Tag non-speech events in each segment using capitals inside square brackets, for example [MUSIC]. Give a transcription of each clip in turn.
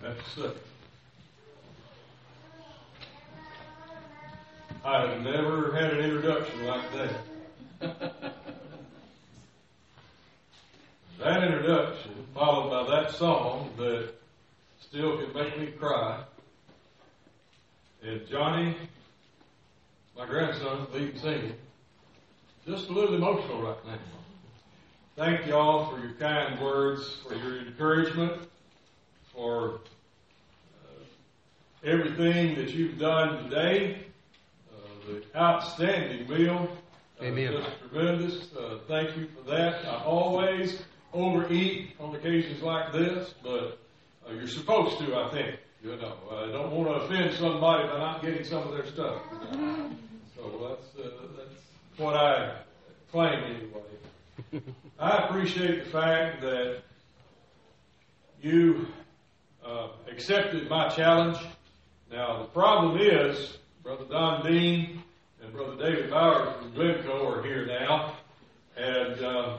to say. I have never had an introduction like that. [LAUGHS] that introduction, followed by that song that still can make me cry. And Johnny, my grandson, lead singing. Just a little emotional right now. Thank y'all for your kind words, for your encouragement, for uh, everything that you've done today. Uh, the outstanding meal. Uh, Amen. Just tremendous. Uh, thank you for that. I always overeat on occasions like this, but uh, you're supposed to, I think. You know, I don't want to offend somebody by not getting some of their stuff. [LAUGHS] So that's uh, that's what I claim anyway. [LAUGHS] I appreciate the fact that you uh, accepted my challenge. Now the problem is, Brother Don Dean and Brother David Bowers from Glencoe are here now, and uh,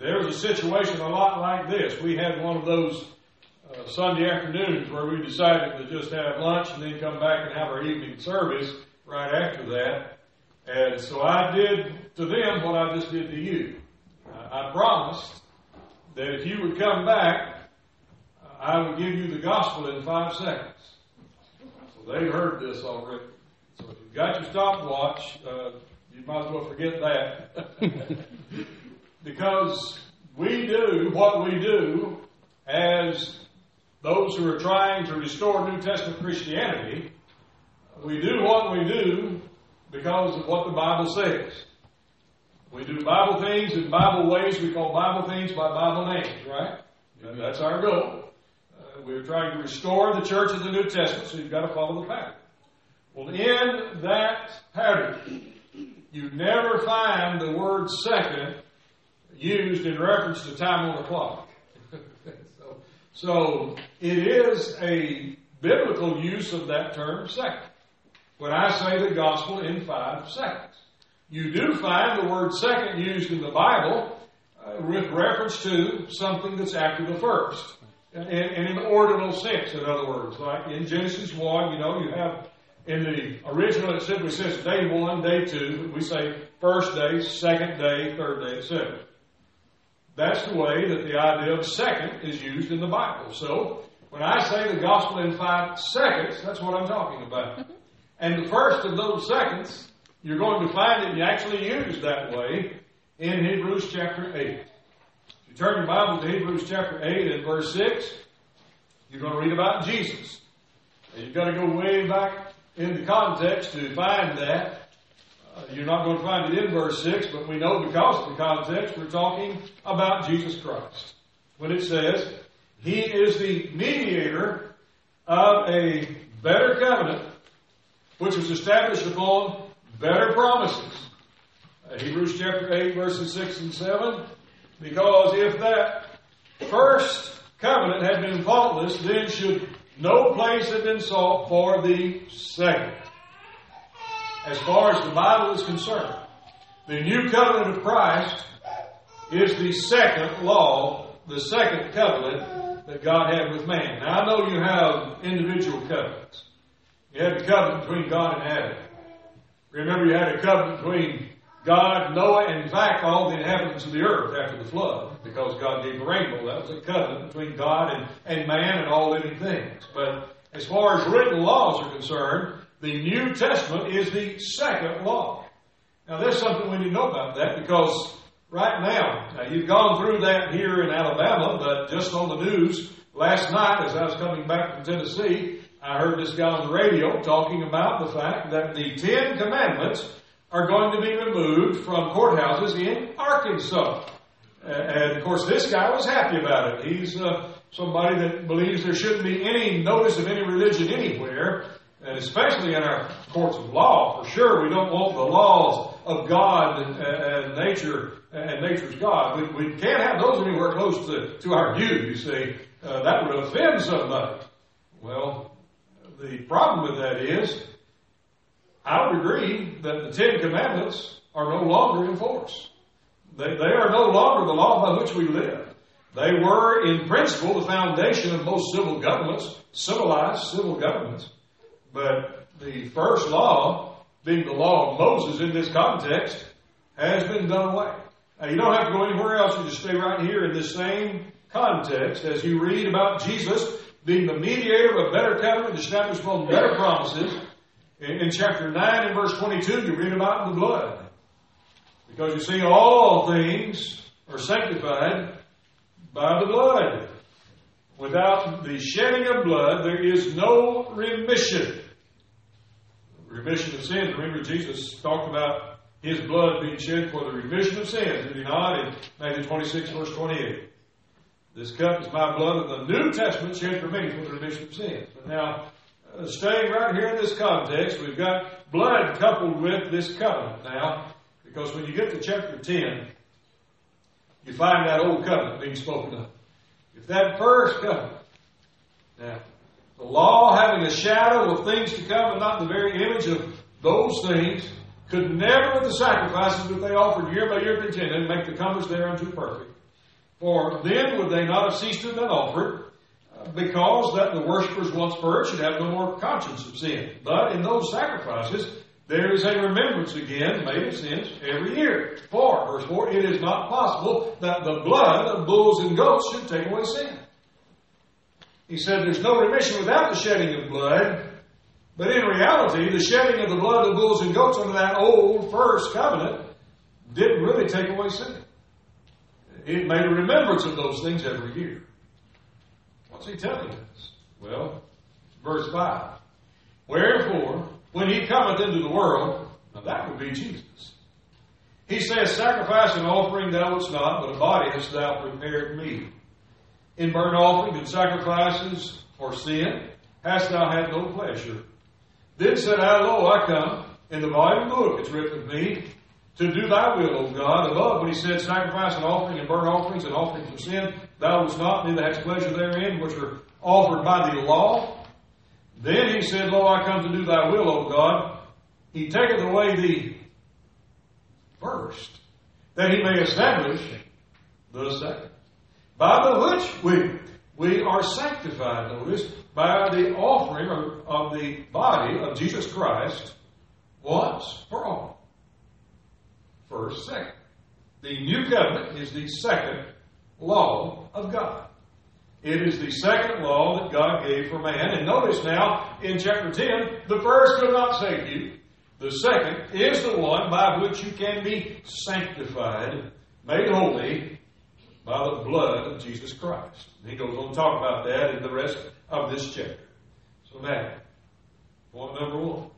was a situation a lot like this. We had one of those uh, Sunday afternoons where we decided to just have lunch and then come back and have our evening service right after that. And so I did to them what I just did to you. I I promised that if you would come back, I would give you the gospel in five seconds. So they've heard this already. So if you've got your stopwatch, uh, you might as well forget that. [LAUGHS] because we do what we do as those who are trying to restore New Testament Christianity. We do what we do because of what the Bible says. We do Bible things in Bible ways. We call Bible things by Bible names, right? And that's our goal. We're trying to restore the church of the New Testament, so you've got to follow the pattern. Well, in that pattern, you never find the word second used in reference to time on the clock. [LAUGHS] so, so it is a biblical use of that term second. When I say the gospel in five seconds. You do find the word second used in the Bible uh, with reference to something that's after the first. In, in an ordinal sense, in other words. Like in Genesis 1, you know, you have in the original it simply says day one, day two. We say first day, second day, third day, etc. That's the way that the idea of second is used in the Bible. So when I say the gospel in five seconds, that's what I'm talking about. Mm-hmm. And the first of those seconds you're going to find it actually used that way in Hebrews chapter 8. You turn your Bible to Hebrews chapter 8 and verse 6, you're going to read about Jesus. And you've got to go way back in the context to find that. Uh, you're not going to find it in verse 6, but we know because of the context we're talking about Jesus Christ. When it says, He is the mediator of a better covenant, which was established upon better promises. Uh, Hebrews chapter 8, verses 6 and 7. Because if that first covenant had been faultless, then should no place have been sought for the second. As far as the Bible is concerned, the new covenant of Christ is the second law, the second covenant that God had with man. Now I know you have individual covenants. You had a covenant between God and Adam. Remember, you had a covenant between God, Noah, and in fact, all the inhabitants of the earth after the flood, because God gave the rainbow. That was a covenant between God and, and man and all living things. But as far as written laws are concerned, the New Testament is the second law. Now, there's something we need to know about that because right now, now you've gone through that here in Alabama, but just on the news last night as I was coming back from Tennessee, I heard this guy on the radio talking about the fact that the Ten Commandments are going to be removed from courthouses in Arkansas. And of course, this guy was happy about it. He's uh, somebody that believes there shouldn't be any notice of any religion anywhere, and especially in our courts of law. For sure, we don't want the laws of God and, and nature and nature's God. We, we can't have those anywhere close to, to our view. You see, uh, that would offend somebody. Well, the problem with that is, I would agree that the Ten Commandments are no longer in force. They, they are no longer the law by which we live. They were, in principle, the foundation of most civil governments, civilized civil governments. But the first law, being the law of Moses in this context, has been done away. Now, you don't have to go anywhere else. You just stay right here in this same context as you read about Jesus being the mediator of a better covenant established upon better promises. In, chapter 9 and verse 22, you read about the blood. Because you see, all things are sanctified by the blood. Without the shedding of blood, there is no remission. Remission of sins. Remember, Jesus talked about his blood being shed for the remission of sins, did he not? In Matthew 26, verse 28. This cup is my blood of the New Testament shed for many for the remission of sins. But now, staying right here in this context, we've got blood coupled with this covenant now, because when you get to chapter 10, you find that old covenant being spoken of. If that first covenant, now, the law having a shadow of things to come and not the very image of those things, could never, with the sacrifices that they offered year by year continued, make the comers thereunto perfect. For then would they not have ceased to have been offered, because that the worshippers once purged should have no more conscience of sin. But in those sacrifices, there is a remembrance again made of sins every year. For, verse 4, it is not possible that the blood of bulls and goats should take away sin. He said there's no remission without the shedding of blood, but in reality, the shedding of the blood of bulls and goats under that old first covenant didn't really take away sin. It made a remembrance of those things every year. What's he telling us? Well, verse 5. Wherefore, when he cometh into the world, now that would be Jesus. He says, Sacrifice and offering thou wouldst not, but a body hast thou prepared me. In burnt offerings and sacrifices for sin hast thou had no pleasure. Then said I, Lo, I come. In the volume of the book it's written of me to do thy will, O God. Above, when he said, Sacrifice and offering and burnt offerings and offerings for sin, thou wouldst not, neither hadst pleasure therein, which were offered by the law. Then he said, Lo, I come to do thy will, O God. He taketh away the first, that he may establish the second. By the which we, we are sanctified, notice, by the offering of the body of Jesus Christ once for all. First, second. The new covenant is the second law of God. It is the second law that God gave for man. And notice now in chapter 10, the first could not save you. The second is the one by which you can be sanctified, made holy by the blood of Jesus Christ. And he goes on to talk about that in the rest of this chapter. So now, point number one.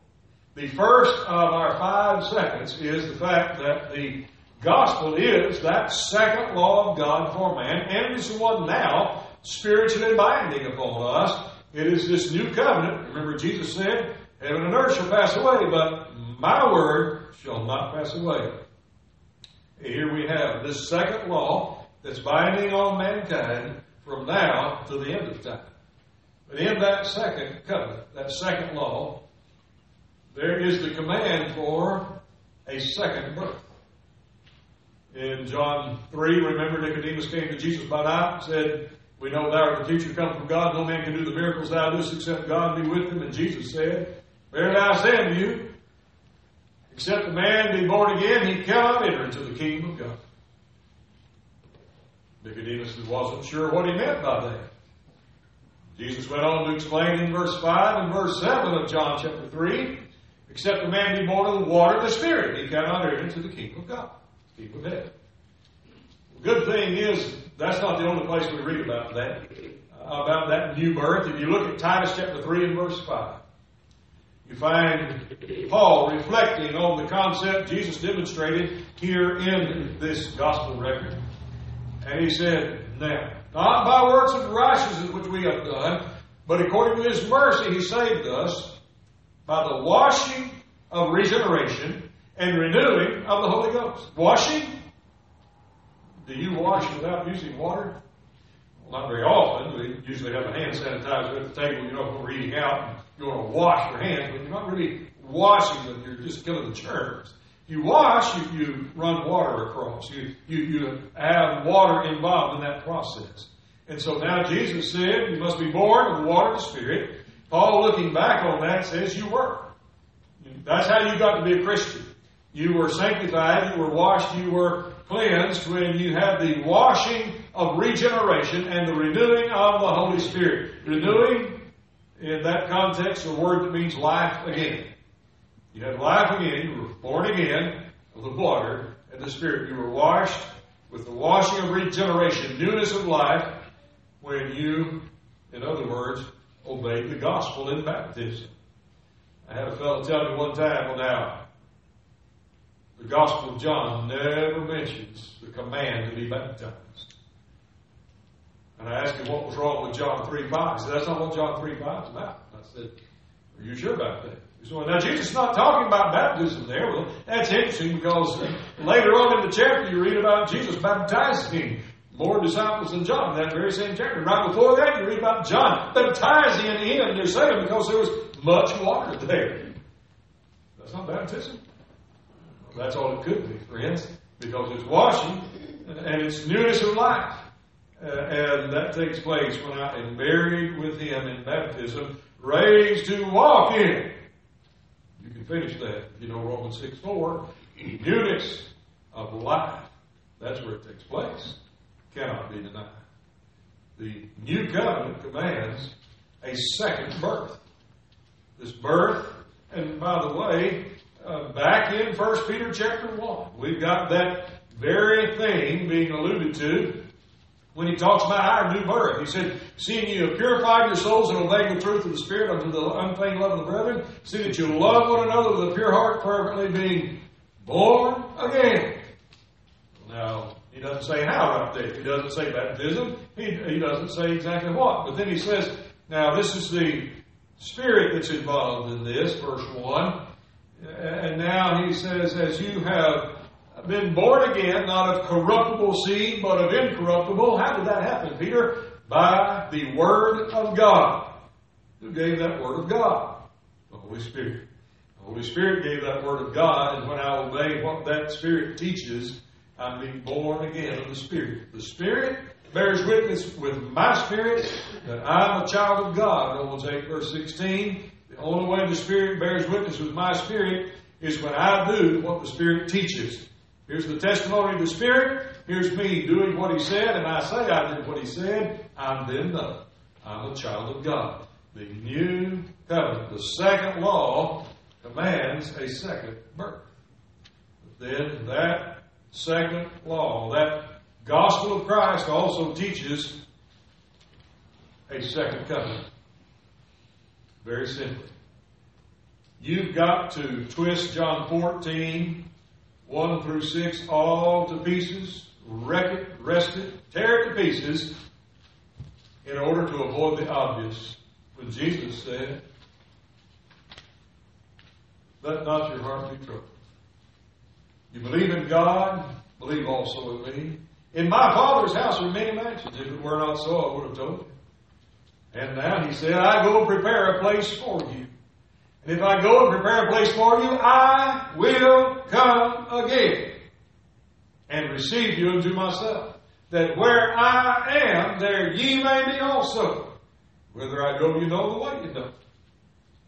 The first of our five seconds is the fact that the gospel is that second law of God for man, and is the one now spiritually binding upon us. It is this new covenant. Remember, Jesus said, Heaven and earth shall pass away, but my word shall not pass away. Here we have this second law that's binding on mankind from now to the end of time. But in that second covenant, that second law, there is the command for a second birth. In John 3, remember Nicodemus came to Jesus by night and said, We know thou art the teacher come from God. No man can do the miracles thou doest except God be with him. And Jesus said, Verily I say unto you, except a man be born again, he cannot enter into the kingdom of God. Nicodemus wasn't sure what he meant by that. Jesus went on to explain in verse 5 and verse 7 of John chapter 3 except a man be born of the water and the Spirit, he cannot enter into the kingdom of God, the kingdom of. The good thing is, that's not the only place we read about that, uh, about that new birth. If you look at Titus chapter 3 and verse 5, you find Paul reflecting on the concept Jesus demonstrated here in this gospel record. And he said, Now, not by works of righteousness which we have done, but according to his mercy he saved us by the washing of regeneration and renewing of the Holy Ghost. Washing? Do you wash without using water? Well, not very often. We usually have a hand sanitizer at the table, you know, when we're eating out, and you want to wash your hands, but you're not really washing them, you're just killing the germs. you wash, you, you run water across. You, you, you have water involved in that process. And so now Jesus said, You must be born of the water the Spirit. Paul, looking back on that, says, You were. That's how you got to be a Christian. You were sanctified, you were washed, you were cleansed when you had the washing of regeneration and the renewing of the Holy Spirit. Renewing, in that context, a word that means life again. You had life again, you were born again of the water and the Spirit. You were washed with the washing of regeneration, newness of life, when you, in other words, obeyed the gospel in baptism. I had a fellow tell me one time, well now, the Gospel of John never mentions the command to be baptized. And I asked him what was wrong with John 3 5. He said, That's not what John 3 5 is about. I said, Are you sure about that? He said, Well, now Jesus is not talking about baptism there. Well, that's interesting because later on in the chapter you read about Jesus baptizing more disciples than John in that very same chapter. Right before that, you read about John baptizing him, they're saying, because there was much water there. That's not baptism. Well, that's all it could be, friends, because it's washing and it's newness of life. Uh, and that takes place when I am buried with him in baptism, raised to walk in. You can finish that you know Romans 6 4. Newness of life. That's where it takes place. Cannot be denied. The new covenant commands a second birth. This birth, and by the way, uh, back in 1 Peter chapter 1, we've got that very thing being alluded to when he talks about our new birth. He said, Seeing you have purified your souls and obeying the truth of the Spirit unto the unfeigned love of the brethren, see that you love one another with a pure heart, fervently being born again. Now, he doesn't say how right there. He doesn't say baptism. He, he doesn't say exactly what. But then he says, now this is the Spirit that's involved in this, verse 1. And now he says, as you have been born again, not of corruptible seed, but of incorruptible. How did that happen, Peter? By the Word of God. Who gave that Word of God? The Holy Spirit. The Holy Spirit gave that Word of God, and when I obey what that Spirit teaches, I'm being born again of the Spirit. The Spirit bears witness with my spirit that I'm a child of God. Romans 8, verse 16. The only way the Spirit bears witness with my spirit is when I do what the Spirit teaches. Here's the testimony of the Spirit. Here's me doing what He said, and I say I did what He said. I'm then done. I'm a child of God. The new covenant, the second law, commands a second birth. But then that second law, that gospel of Christ also teaches a second covenant. Very simply. You've got to twist John 14 1 through 6, all to pieces, wreck it, wrest it, tear it to pieces, in order to avoid the obvious. When Jesus said, Let not your heart be troubled. You believe in God, believe also in me. In my Father's house are many mansions. If it were not so, I would have told you. And now he said, I go and prepare a place for you. And if I go and prepare a place for you, I will come again and receive you unto myself. That where I am, there ye may be also. Whither I go, you know the way you know.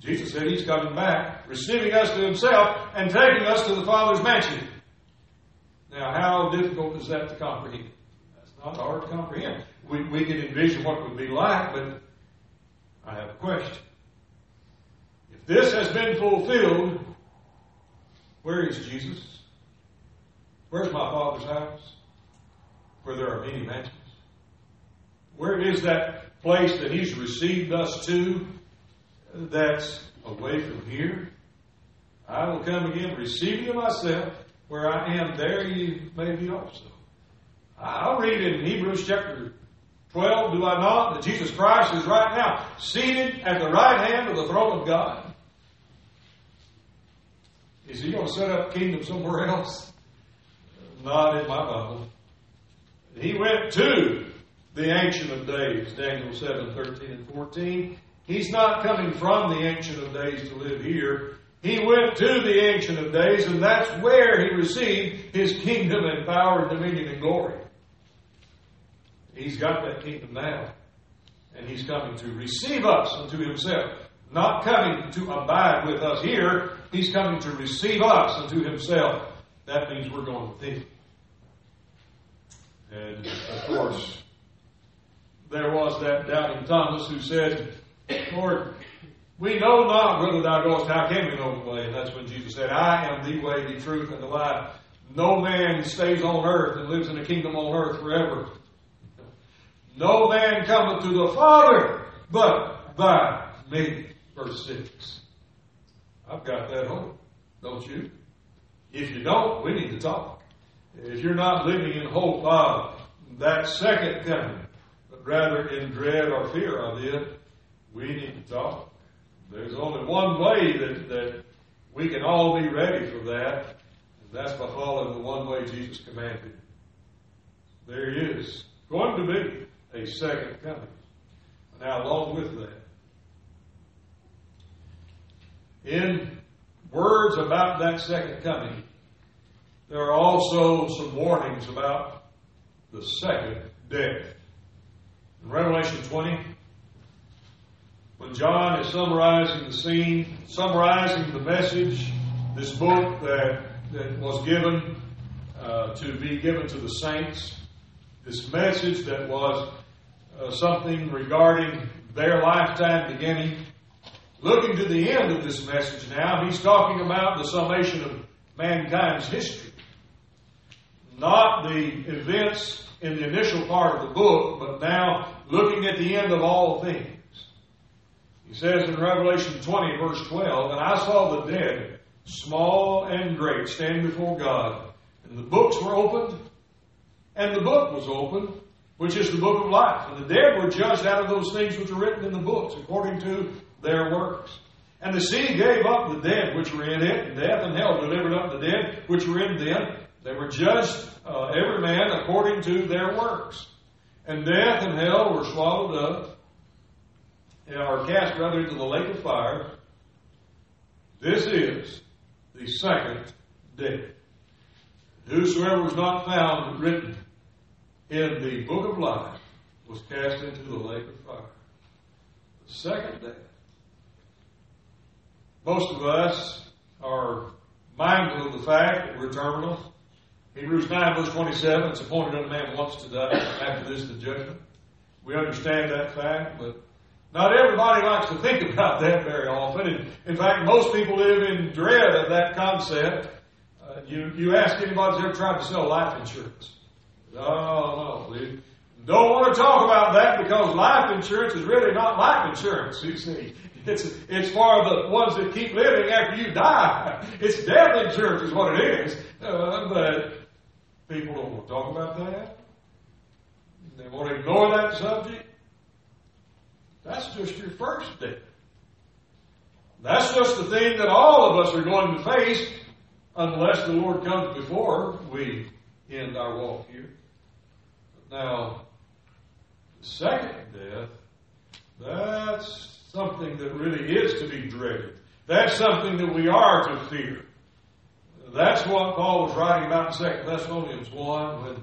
Jesus said he's coming back, receiving us to himself, and taking us to the Father's mansion. Now, how difficult is that to comprehend? That's not hard to comprehend. We, we can envision what it would be like, but I have a question. If this has been fulfilled, where is Jesus? Where's my Father's house? Where there are many mansions. Where is that place that He's received us to that's away from here? I will come again, receive you myself. Where I am, there you may be also. I'll read in Hebrews chapter 12, do I not? That Jesus Christ is right now seated at the right hand of the throne of God. Is he going to set up kingdom somewhere else? Not in my Bible. He went to the Ancient of Days, Daniel 7, 13 and 14. He's not coming from the Ancient of Days to live here. He went to the Ancient of Days, and that's where he received his kingdom and power and dominion and glory. He's got that kingdom now. And he's coming to receive us unto himself. Not coming to abide with us here, he's coming to receive us unto himself. That means we're going with him. And of course, there was that doubting Thomas who said, Lord, we know not whither thou goest. How can we know the way? And that's when Jesus said, I am the way, the truth, and the life. No man stays on earth and lives in a kingdom on earth forever. No man cometh to the Father but by me. Verse 6. I've got that hope, don't you? If you don't, we need to talk. If you're not living in hope of that second coming, but rather in dread or fear of it, we need to talk. There's only one way that, that we can all be ready for that, and that's by following the one way Jesus commanded. There is going to be a second coming. Now, along with that, in words about that second coming, there are also some warnings about the second death. In Revelation 20, when John is summarizing the scene, summarizing the message, this book that, that was given uh, to be given to the saints, this message that was uh, something regarding their lifetime beginning. Looking to the end of this message now, he's talking about the summation of mankind's history. Not the events in the initial part of the book, but now looking at the end of all things. He says in Revelation 20, verse 12, And I saw the dead, small and great, stand before God. And the books were opened, and the book was opened, which is the book of life. And the dead were judged out of those things which are written in the books, according to their works. And the sea gave up the dead which were in it, and death and hell delivered up the dead which were in them. They were judged, uh, every man according to their works. And death and hell were swallowed up, are cast rather into the lake of fire. This is the second death. Whosoever was not found written in the book of life was cast into the lake of fire. The second death. Most of us are mindful of the fact that we're terminal. Hebrews 9 verse 27, it's appointed unto man once to die, after this the judgment. We understand that fact, but not everybody likes to think about that very often. And in fact, most people live in dread of that concept. Uh, you, you ask anybody who's ever tried to sell life insurance. Oh, no, dude. Don't want to talk about that because life insurance is really not life insurance, you see. It's, it's for the ones that keep living after you die. It's death insurance is what it is. Uh, but people don't want to talk about that. They want to ignore that subject. That's just your first death. That's just the thing that all of us are going to face unless the Lord comes before we end our walk here. Now, the second death, that's something that really is to be dreaded. That's something that we are to fear. That's what Paul was writing about in 2 Thessalonians 1 when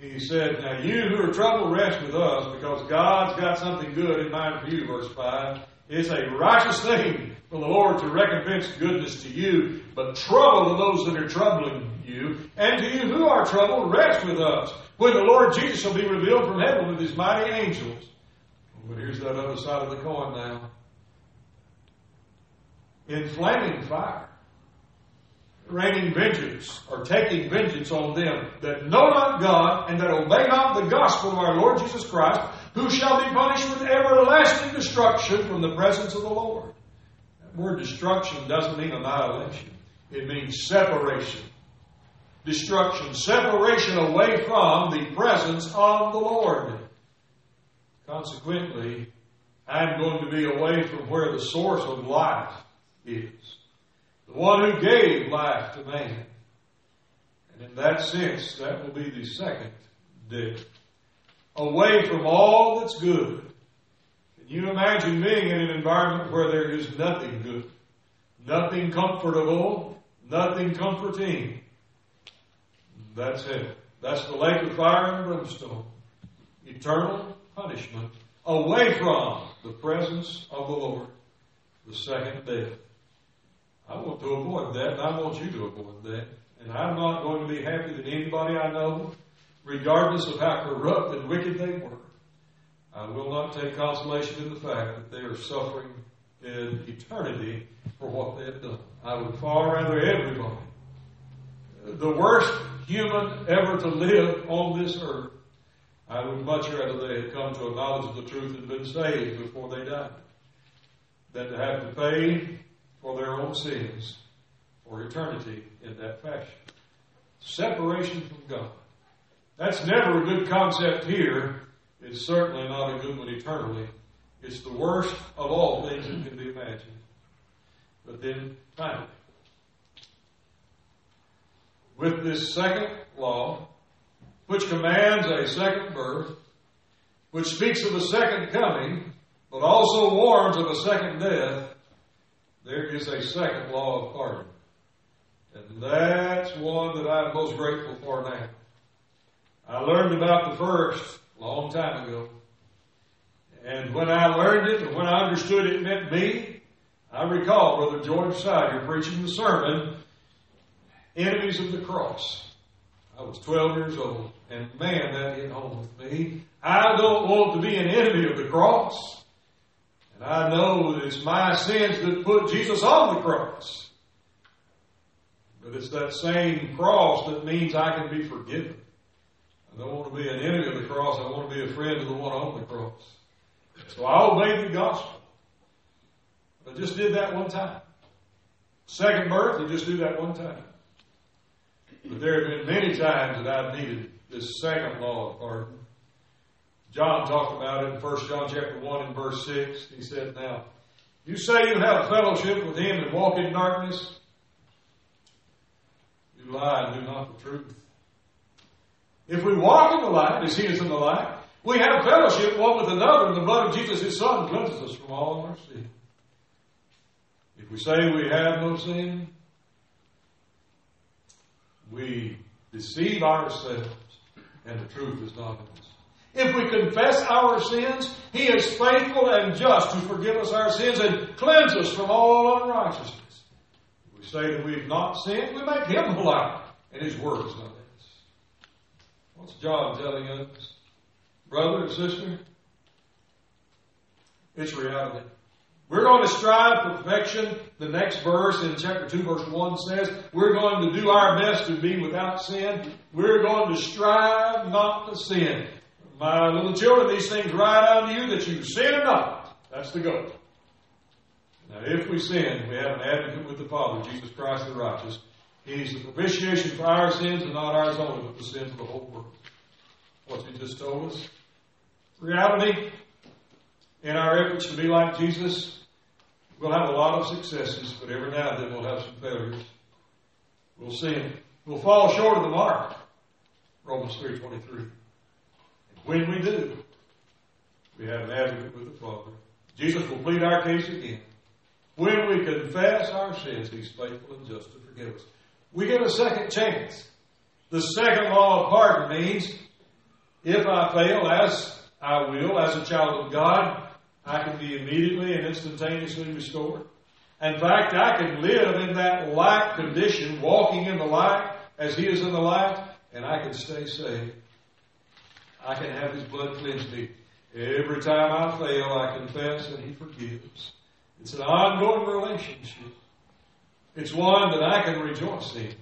he said, Now you who are troubled, rest with us because God's got something good in mind for you, verse 5. It's a righteous thing for the Lord to recompense goodness to you, but trouble to those that are troubling you. And to you who are troubled, rest with us when the Lord Jesus shall be revealed from heaven with his mighty angels. But here's that other side of the coin now. In flaming fire, raining vengeance, or taking vengeance on them that know not God and that obey not the gospel of our Lord Jesus Christ, who shall be punished with everlasting destruction from the presence of the Lord. That word destruction doesn't mean annihilation. It means separation destruction, separation away from the presence of the Lord. Consequently, I'm going to be away from where the source of life is. The one who gave life to man. And in that sense, that will be the second death. Away from all that's good. Can you imagine being in an environment where there is nothing good? nothing comfortable, nothing comforting. That's it. That's the lake of fire and brimstone. Eternal punishment away from the presence of the Lord. The second death. I want to avoid that, and I want you to avoid that. And I'm not going to be happy that anybody I know, regardless of how corrupt and wicked they were, I will not take consolation in the fact that they are suffering in eternity for what they have done. I would far rather everybody, the worst human ever to live on this earth, I would much rather they had come to a knowledge of the truth and been saved before they died than to have to pay for their own sins for eternity in that fashion. Separation from God. That's never a good concept here. It's certainly not a good one eternally. It's the worst of all things that can be imagined. But then, finally, with this second law, which commands a second birth, which speaks of a second coming, but also warns of a second death, there is a second law of pardon. And that's one that I'm most grateful for now. I learned about the first a long time ago. And when I learned it and when I understood it meant me, I recall Brother George Sider preaching the sermon, Enemies of the Cross. I was 12 years old, and man, that hit home with me. I don't want to be an enemy of the cross. And I know that it's my sins that put Jesus on the cross. But it's that same cross that means I can be forgiven. I don't want to be an enemy of the cross. I want to be a friend of the one on the cross. So I obeyed the gospel. I just did that one time. Second birth, I just do that one time. But there have been many times that I've needed this second law of pardon. John talked about it in 1 John chapter 1 and verse 6. He said, Now, you say you have fellowship with him and walk in darkness. You lie and do not the truth. If we walk in the light as he is in the light, we have fellowship one with another, and the blood of Jesus, his Son, cleanses us from all our sin. If we say we have no sin, we deceive ourselves, and the truth is not in us. If we confess our sins, He is faithful and just to forgive us our sins and cleanse us from all unrighteousness. If we say that we've not sinned, we make Him a liar, and His word is not us. What's John telling us? Brother and sister, it's reality. We're going to strive for perfection. The next verse in chapter 2, verse 1 says, We're going to do our best to be without sin. We're going to strive not to sin. My little children, these things write unto you that you sin or not. That's the goal. Now, if we sin, we have an advocate with the Father, Jesus Christ the righteous. He's the propitiation for our sins and not ours only, but the sins of the whole world. What's he just told us? Reality, in our efforts to be like Jesus, We'll have a lot of successes, but every now and then we'll have some failures. We'll sin. We'll fall short of the mark. Romans 3.23. When we do, we have an advocate with the Father. Jesus will plead our case again. When we confess our sins, He's faithful and just to forgive us. We get a second chance. The second law of pardon means if I fail, as I will, as a child of God, I can be immediately and instantaneously restored. In fact, I can live in that light condition, walking in the light as He is in the light, and I can stay saved. I can have His blood cleanse me. Every time I fail, I confess and He forgives. It's an ongoing relationship. It's one that I can rejoice in.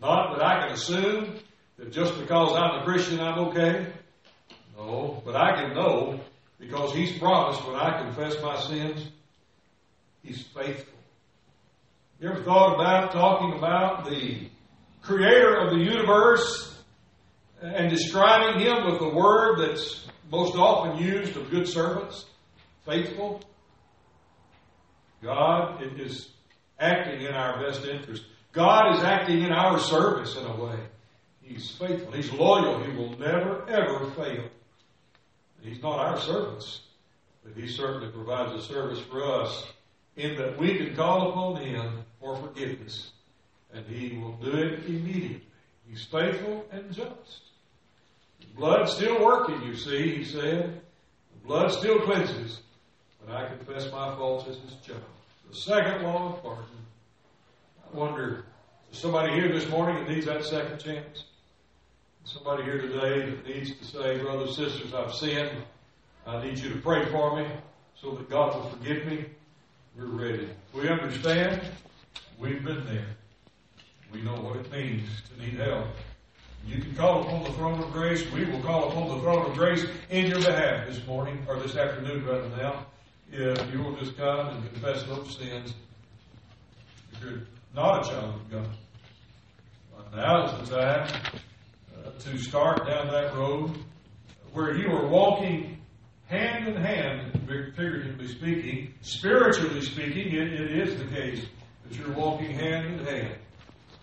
Not that I can assume that just because I'm a Christian, I'm okay. No, but I can know because He's promised when I confess my sins, He's faithful. You ever thought about talking about the creator of the universe and describing Him with the word that's most often used of good servants? Faithful. God is acting in our best interest. God is acting in our service in a way. He's faithful. He's loyal. He will never, ever fail. He's not our servants, but He certainly provides a service for us in that we can call upon Him for forgiveness, and He will do it immediately. He's faithful and just. Blood's still working, you see, he said. The blood still cleanses, but I confess my faults as his child. The second law of pardon. I wonder, is somebody here this morning that needs that second chance? Somebody here today that needs to say, brothers, sisters, I've sinned. I need you to pray for me so that God will forgive me. We're ready. We understand. We've been there. We know what it means to need help. You can call upon the throne of grace. We will call upon the throne of grace in your behalf this morning, or this afternoon rather now. If you will just come and confess those sins, if you're not a child of God, now is the time uh, to start down that road where you are walking hand in hand, figuratively speaking, spiritually speaking, it, it is the case that you're walking hand in hand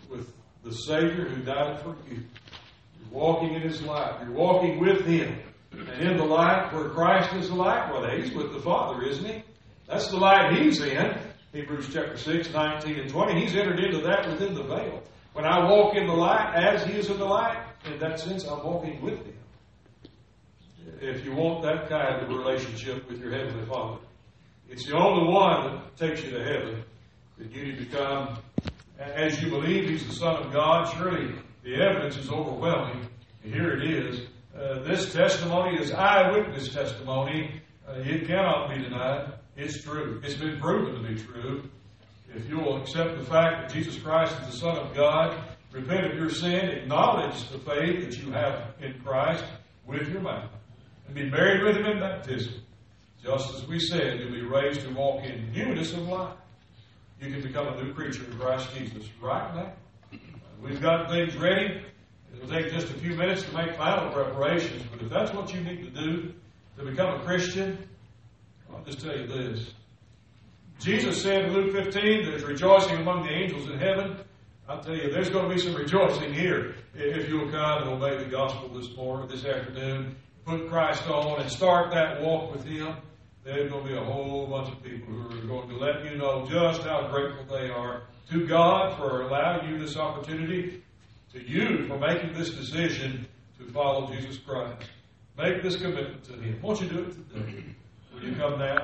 with the Savior who died for you. You're walking in His light. You're walking with Him. And in the light where Christ is the light, well, He's with the Father, isn't He? That's the light He's in. Hebrews chapter 6, 19 and 20. He's entered into that within the veil. When I walk in the light as He is in the light, in that sense, I'm walking with Him. If you want that kind of relationship with your Heavenly Father, it's the only one that takes you to heaven. That you need to come as you believe He's the Son of God. Surely the evidence is overwhelming. Here it is. Uh, this testimony is eyewitness testimony. Uh, it cannot be denied. It's true. It's been proven to be true. If you will accept the fact that Jesus Christ is the Son of God, repent of your sin, acknowledge the faith that you have in Christ with your mouth, and be buried with Him in baptism. Just as we said, you'll be raised to walk in newness of life. You can become a new creature in Christ Jesus right now. We've got things ready. It'll take just a few minutes to make final preparations, but if that's what you need to do to become a Christian, I'll just tell you this. Jesus said in Luke 15, there's rejoicing among the angels in heaven. I'll tell you, there's going to be some rejoicing here if you'll come and obey the gospel this morning, this afternoon, put Christ on and start that walk with Him. There's going to be a whole bunch of people who are going to let you know just how grateful they are to God for allowing you this opportunity, to you for making this decision to follow Jesus Christ. Make this commitment to Him. Won't you do it today? Will you come now?